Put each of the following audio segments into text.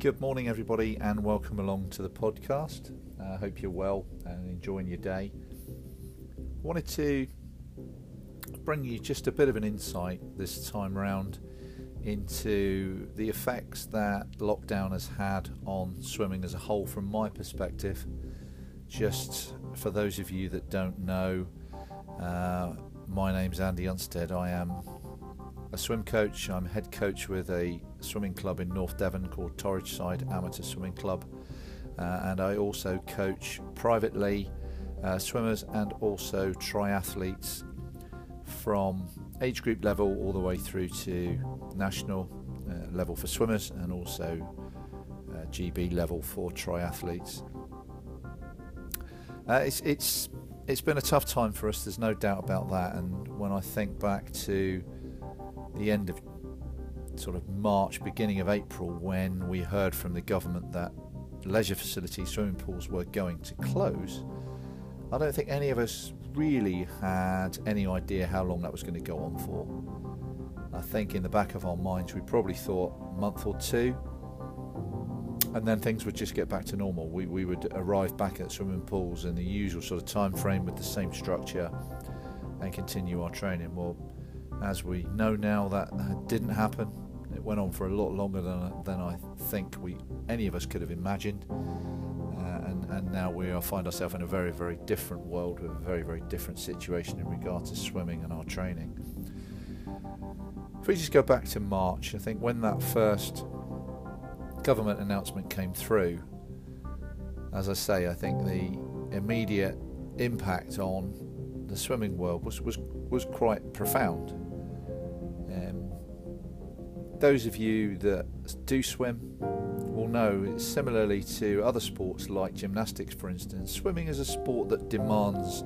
Good morning, everybody, and welcome along to the podcast. I uh, hope you're well and enjoying your day. Wanted to bring you just a bit of an insight this time round into the effects that lockdown has had on swimming as a whole from my perspective. Just for those of you that don't know, uh, my name's Andy Unstead. I am a swim coach. I'm head coach with a swimming club in North Devon called Torridge Side Amateur Swimming Club, uh, and I also coach privately uh, swimmers and also triathletes from age group level all the way through to national uh, level for swimmers and also uh, GB level for triathletes. Uh, it's it's it's been a tough time for us. There's no doubt about that. And when I think back to the end of sort of March, beginning of April, when we heard from the government that leisure facilities, swimming pools were going to close, I don't think any of us really had any idea how long that was going to go on for. I think in the back of our minds we probably thought a month or two, and then things would just get back to normal. We, we would arrive back at swimming pools in the usual sort of time frame with the same structure and continue our training. Well, as we know now, that didn't happen. It went on for a lot longer than, than I think we any of us could have imagined. Uh, and, and now we are, find ourselves in a very, very different world with a very, very different situation in regard to swimming and our training. If we just go back to March, I think when that first government announcement came through, as I say, I think the immediate impact on the swimming world was, was, was quite profound. Those of you that do swim will know, similarly to other sports like gymnastics, for instance, swimming is a sport that demands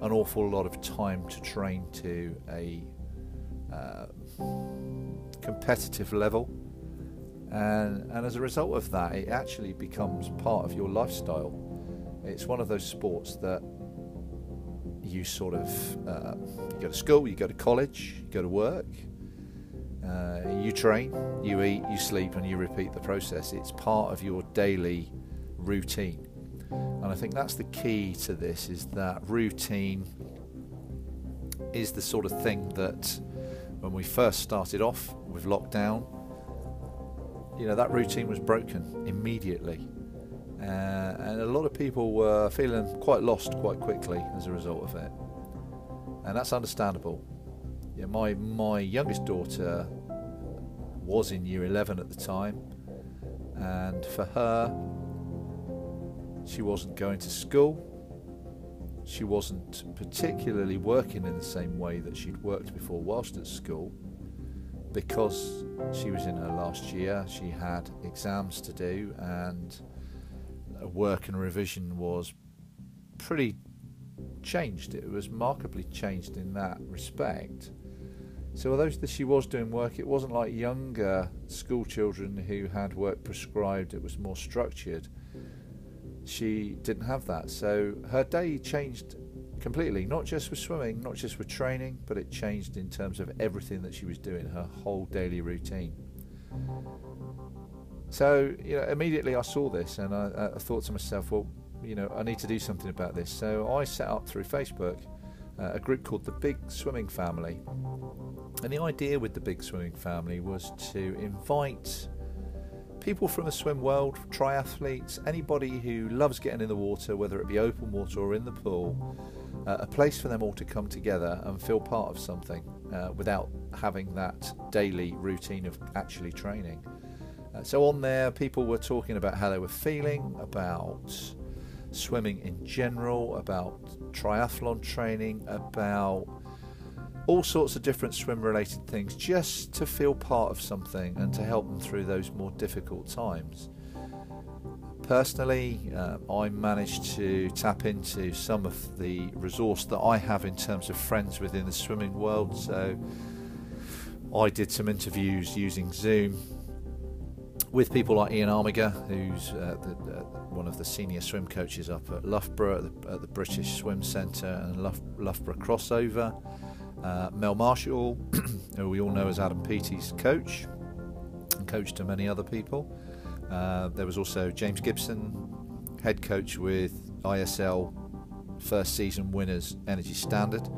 an awful lot of time to train to a uh, competitive level. And, and as a result of that, it actually becomes part of your lifestyle. It's one of those sports that you sort of uh, you go to school, you go to college, you go to work, uh, you train, you eat, you sleep, and you repeat the process. It's part of your daily routine. And I think that's the key to this is that routine is the sort of thing that when we first started off with lockdown, you know, that routine was broken immediately. Uh, and a lot of people were feeling quite lost quite quickly as a result of it. And that's understandable my my youngest daughter was in year 11 at the time, and for her, she wasn't going to school. She wasn't particularly working in the same way that she'd worked before whilst at school because she was in her last year. She had exams to do, and work and revision was pretty changed. It was markedly changed in that respect. So although she was doing work, it wasn't like younger school children who had work prescribed. It was more structured. She didn't have that. So her day changed completely, not just with swimming, not just with training, but it changed in terms of everything that she was doing, her whole daily routine. So, you know, immediately I saw this and I, I thought to myself, well, you know, I need to do something about this. So I set up through Facebook a group called the Big Swimming Family. And the idea with the Big Swimming Family was to invite people from the swim world, triathletes, anybody who loves getting in the water, whether it be open water or in the pool, uh, a place for them all to come together and feel part of something uh, without having that daily routine of actually training. Uh, so on there, people were talking about how they were feeling, about swimming in general, about triathlon training, about all sorts of different swim related things just to feel part of something and to help them through those more difficult times. Personally, uh, I managed to tap into some of the resource that I have in terms of friends within the swimming world. So I did some interviews using Zoom with people like Ian Armiger, who's uh, the, uh, one of the senior swim coaches up at Loughborough at the, at the British Swim Centre and Lough, Loughborough Crossover, uh, Mel Marshall, who we all know as Adam Peaty's coach and coach to many other people, Uh, there was also James Gibson, head coach with ISL first season winners Energy Standard,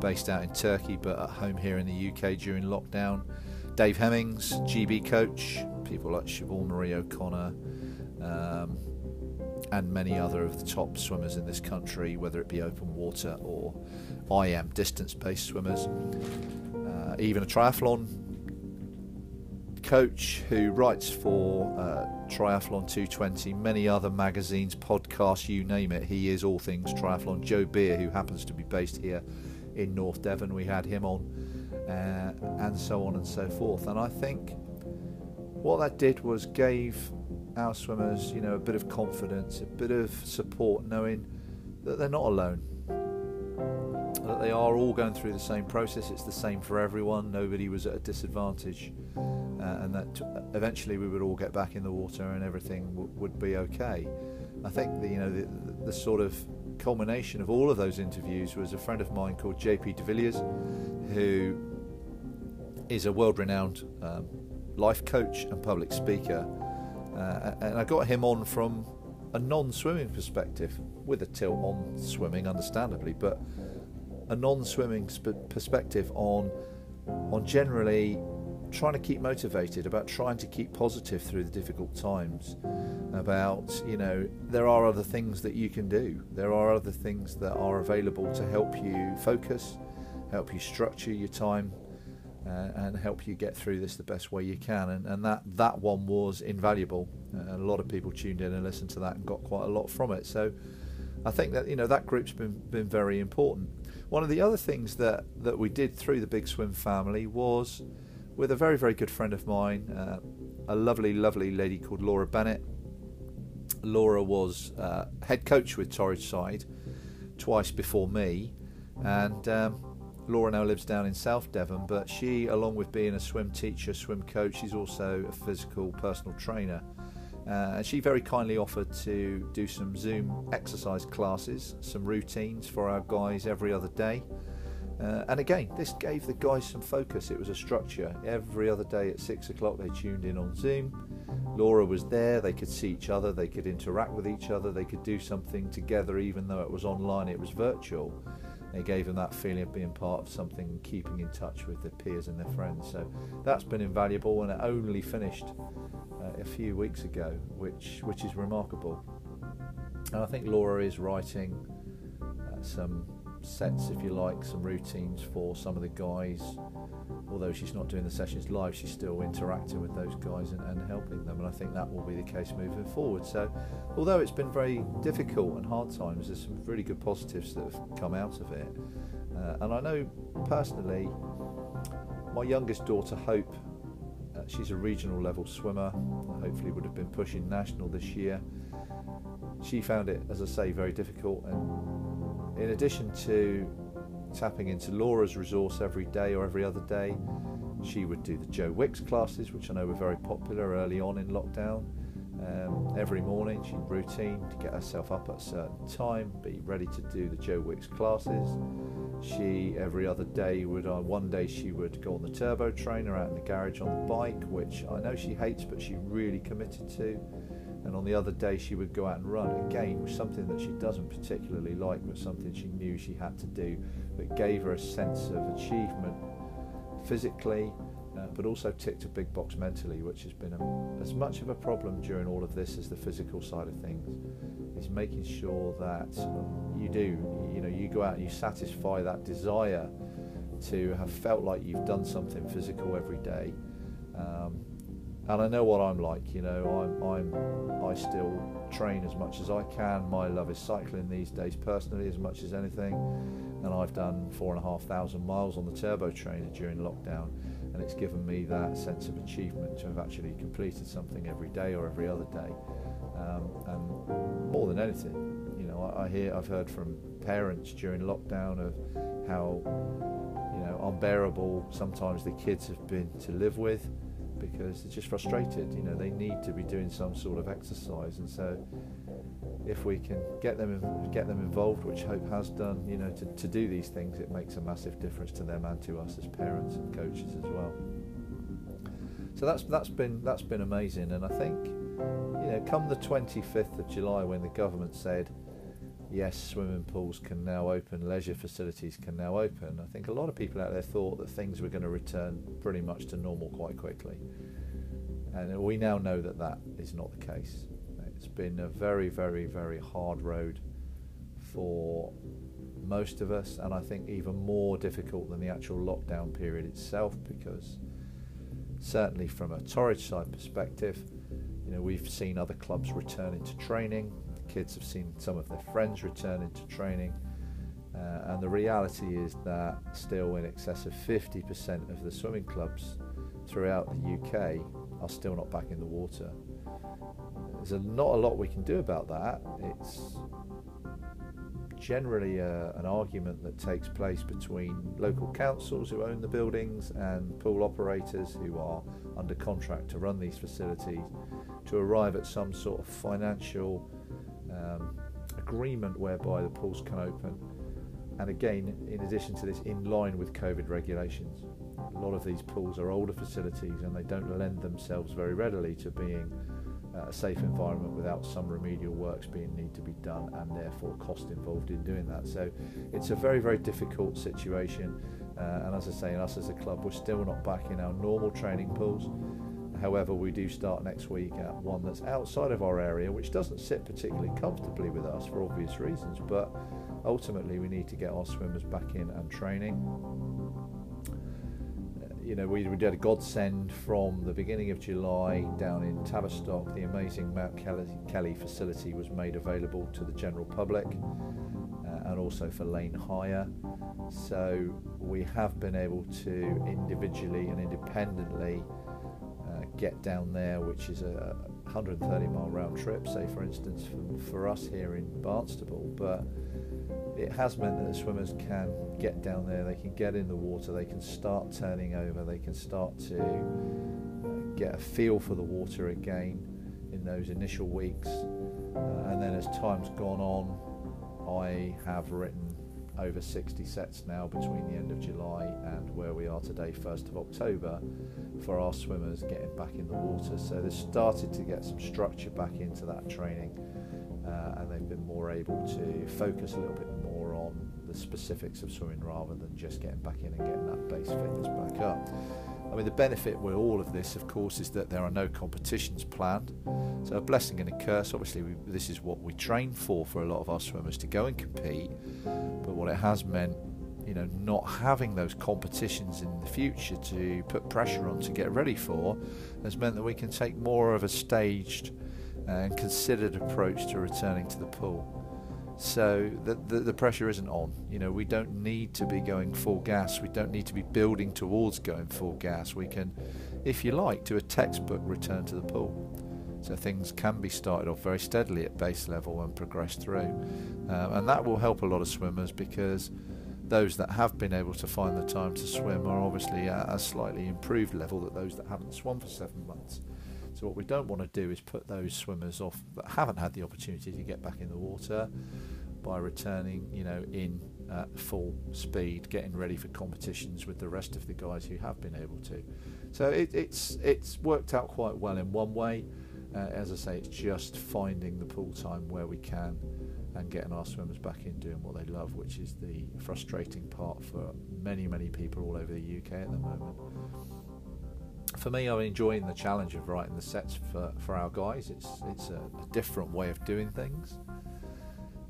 based out in Turkey but at home here in the UK during lockdown. Dave Hemmings, GB coach, people like Siobhan Marie O'Connor, um, and many other of the top swimmers in this country, whether it be open water or IM distance based swimmers. Uh, even a triathlon coach who writes for uh, Triathlon 220, many other magazines, podcasts, you name it. He is all things triathlon. Joe Beer, who happens to be based here in North Devon, we had him on, uh, and so on and so forth. And I think what that did was gave our swimmers, you know, a bit of confidence, a bit of support, knowing that they're not alone, that they are all going through the same process. It's the same for everyone. Nobody was at a disadvantage, uh, and that t- eventually we would all get back in the water and everything w- would be okay. I think the, you know the, the, sort of culmination of all of those interviews was a friend of mine called JP de Villiers, who is a world-renowned um, life coach and public speaker uh, and I got him on from a non-swimming perspective, with a tilt on swimming, understandably, but a non-swimming sp- perspective on on generally trying to keep motivated, about trying to keep positive through the difficult times, about you know there are other things that you can do, there are other things that are available to help you focus, help you structure your time, uh, and help you get through this the best way you can. And, and that, that one was invaluable. Uh, a lot of people tuned in and listened to that and got quite a lot from it. So I think that you know that group's been been very important. One of the other things that that we did through the Big Swim family was with a very very good friend of mine, uh, a lovely lovely lady called Laura Bennett. Laura was uh, head coach with Torridge Side twice before me, and um, Laura now lives down in South Devon, but she, along with being a swim teacher, swim coach, she's also a physical personal trainer. Uh, and she very kindly offered to do some Zoom exercise classes, some routines for our guys every other day. Uh, and again, this gave the guys some focus. It was a structure. Every other day at six o'clock, they tuned in on Zoom. Laura was there. They could see each other. They could interact with each other. They could do something together, even though it was online. It was virtual it gave them that feeling of being part of something and keeping in touch with their peers and their friends. So that's been invaluable, and it only finished uh, a few weeks ago, which which is remarkable. And I think Laura is writing uh, some sets, if you like, some routines for some of the guys. Although she's not doing the sessions live, she's still interacting with those guys and, and, helping them. And I think that will be the case moving forward. So, although it's been very difficult and hard times, there's some really good positives that have come out of it. Uh, and I know personally, my youngest daughter, Hope, uh, she's a regional level swimmer, hopefully would have been pushing national this year. She found it, as I say, very difficult and in addition to tapping into Laura's resource every day or every other day, she would do the Joe Wicks classes, which I know were very popular early on in lockdown. Um, every morning, she'd routine to get herself up at a certain time, be ready to do the Joe Wicks classes. She every other day would. Uh, one day she would go on the turbo trainer out in the garage on the bike, which I know she hates, but she really committed to and on the other day she would go out and run again was something that she doesn't particularly like but something she knew she had to do that gave her a sense of achievement physically uh, but also ticked a big box mentally which has been a, as much of a problem during all of this as the physical side of things is making sure that you do you know you go out and you satisfy that desire to have felt like you've done something physical every day um, and I know what I'm like. You know, I'm, I'm, I still train as much as I can. My love is cycling these days, personally, as much as anything. And I've done four and a half thousand miles on the turbo trainer during lockdown, and it's given me that sense of achievement to have actually completed something every day or every other day. Um, and more than anything, you know, I, I hear, I've heard from parents during lockdown of how, you know, unbearable sometimes the kids have been to live with because they're just frustrated. You know, they need to be doing some sort of exercise, and so if we can get them get them involved, which Hope has done, you know, to, to do these things, it makes a massive difference to them and to us as parents and coaches as well. So that's that's been that's been amazing, and I think you know, come the 25th of July when the government said, yes, swimming pools can now open, leisure facilities can now open, I think a lot of people out there thought that things were going to return pretty much to normal quite quickly. And we now know that that is not the case. It's been a very, very, very hard road for most of us, and I think even more difficult than the actual lockdown period itself because certainly from a Torridge side perspective, you know, we've seen other clubs return into training. Kids have seen some of their friends return into training. Uh, and the reality is that still in excess of 50% of the swimming clubs throughout the UK are still not back in the water. There's a, not a lot we can do about that. It's generally a, uh, an argument that takes place between local councils who own the buildings and pool operators who are under contract to run these facilities to arrive at some sort of financial um, agreement whereby the pools can open. And again, in addition to this, in line with COVID regulations. A lot of these pools are older facilities and they don't lend themselves very readily to being uh, a safe environment without some remedial works being need to be done and therefore cost involved in doing that. So it's a very very difficult situation. Uh, and as I say, us as a club, we're still not back in our normal training pools. However, we do start next week at one that's outside of our area, which doesn't sit particularly comfortably with us for obvious reasons. But ultimately, we need to get our swimmers back in and training you know, we, we did a godsend from the beginning of July down in Tavistock. The amazing Mount Kelly, Kelly facility was made available to the general public uh, and also for lane hire. So we have been able to individually and independently uh, get down there, which is a 130 mile round trip, say for instance, for, for us here in Barnstaple. But it has meant that the swimmers can get down there, they can get in the water, they can start turning over, they can start to uh, get a feel for the water again in those initial weeks. Uh, and then as time's gone on, I have written over 60 sets now between the end of July and where we are today, 1st of October, for our swimmers getting back in the water. So they've started to get some structure back into that training uh, and they've been more able to focus a little bit more on the specifics of swimming rather than just getting back in and getting that base fitness back up. I mean, the benefit with all of this, of course, is that there are no competitions planned. So, a blessing and a curse. Obviously, we, this is what we train for for a lot of our swimmers to go and compete. But what it has meant, you know, not having those competitions in the future to put pressure on to get ready for, has meant that we can take more of a staged and considered approach to returning to the pool. So the, the, the, pressure isn't on. You know, we don't need to be going full gas. We don't need to be building towards going full gas. We can, if you like, do a textbook return to the pool. So things can be started off very steadily at base level and progress through. Um, and that will help a lot of swimmers because those that have been able to find the time to swim are obviously at a slightly improved level than those that haven't swum for seven months. So what we don't want to do is put those swimmers off that haven't had the opportunity to get back in the water by returning, you know, in at full speed, getting ready for competitions with the rest of the guys who have been able to. So it, it's it's worked out quite well in one way. Uh, as I say, it's just finding the pool time where we can and getting our swimmers back in doing what they love, which is the frustrating part for many, many people all over the UK at the moment for me, I'm enjoying the challenge of writing the sets for, for our guys. It's it's a, a different way of doing things.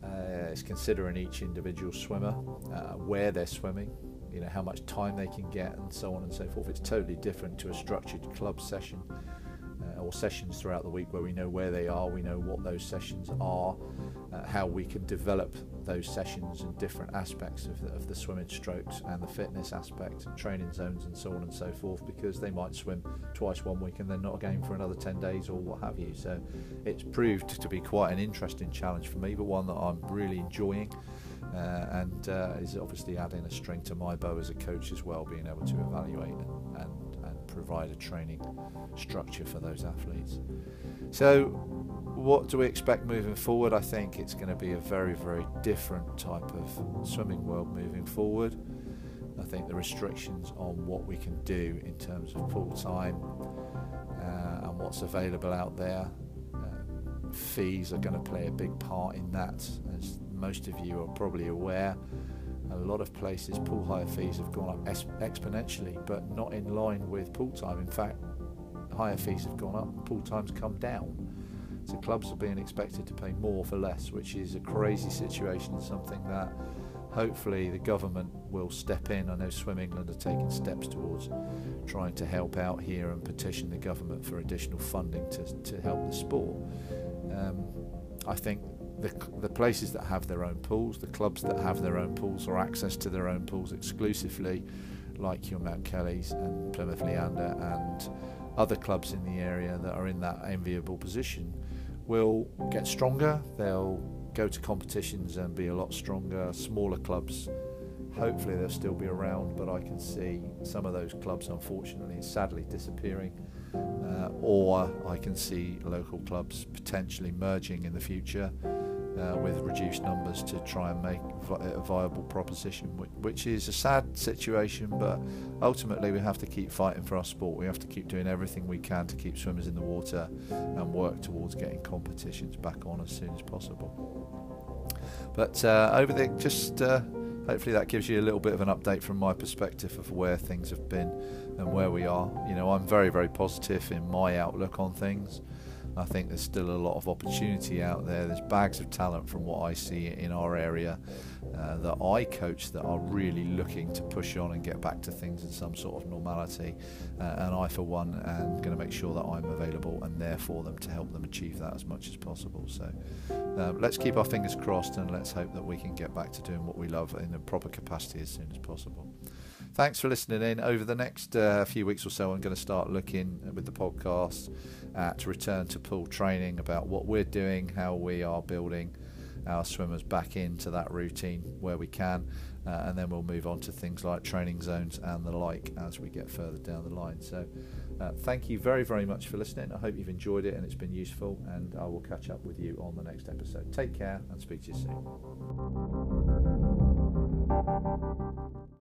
Uh, it's considering each individual swimmer, uh, where they're swimming, you know how much time they can get, and so on and so forth. It's totally different to a structured club session uh, or sessions throughout the week where we know where they are, we know what those sessions are, uh, how we can develop those sessions and different aspects of the, of the swimming strokes and the fitness aspect and training zones and so on and so forth because they might swim twice one week and then not again for another 10 days or what have you. So it's proved to be quite an interesting challenge for me, but one that I'm really enjoying. Uh, and uh, is obviously adding a string to my bow as a coach as well, being able to evaluate and, and, and provide a training structure for those athletes. So, what do we expect moving forward? I think it's going to be a very, very different type of swimming world moving forward. I think the restrictions on what we can do in terms of pool time uh, and what's available out there fees are going to play a big part in that. Most of you are probably aware, a lot of places pool hire fees have gone up exponentially, but not in line with pool time. In fact, hire fees have gone up, pool times come down. So clubs are being expected to pay more for less, which is a crazy situation, and something that hopefully the government will step in. I know Swim England are taking steps towards trying to help out here and petition the government for additional funding to, to help the sport. Um, I think the, the places that have their own pools, the clubs that have their own pools or access to their own pools exclusively, like your Mount Kelly's and Plymouth Leander and other clubs in the area that are in that enviable position, will get stronger. They'll go to competitions and be a lot stronger. Smaller clubs, hopefully they'll still be around, but I can see some of those clubs, unfortunately, sadly disappearing. Uh, or I can see local clubs potentially merging in the future uh, with reduced numbers to try and make a viable proposition, which, is a sad situation. But ultimately, we have to keep fighting for our sport. We have to keep doing everything we can to keep swimmers in the water and work towards getting competitions back on as soon as possible. But uh, over the just. Uh, hopefully that gives you a little bit of an update from my perspective of where things have been and where we are. You know, I'm very, very positive in my outlook on things. I think there's still a lot of opportunity out there. There's bags of talent from what I see in our area uh, that I coach that are really looking to push on and get back to things in some sort of normality. Uh, and I, for one, am going to make sure that I'm available and there for them to help them achieve that as much as possible. So um, let's keep our fingers crossed and let's hope that we can get back to doing what we love in a proper capacity as soon as possible thanks for listening in. Over the next uh, few weeks or so, I'm going to start looking with the podcast at return to pool training about what we're doing, how we are building our swimmers back into that routine where we can, uh, and then we'll move on to things like training zones and the like as we get further down the line. So, uh, thank you very, very much for listening. I hope you've enjoyed it and it's been useful, and I will catch up with you on the next episode. Take care and speak to you soon.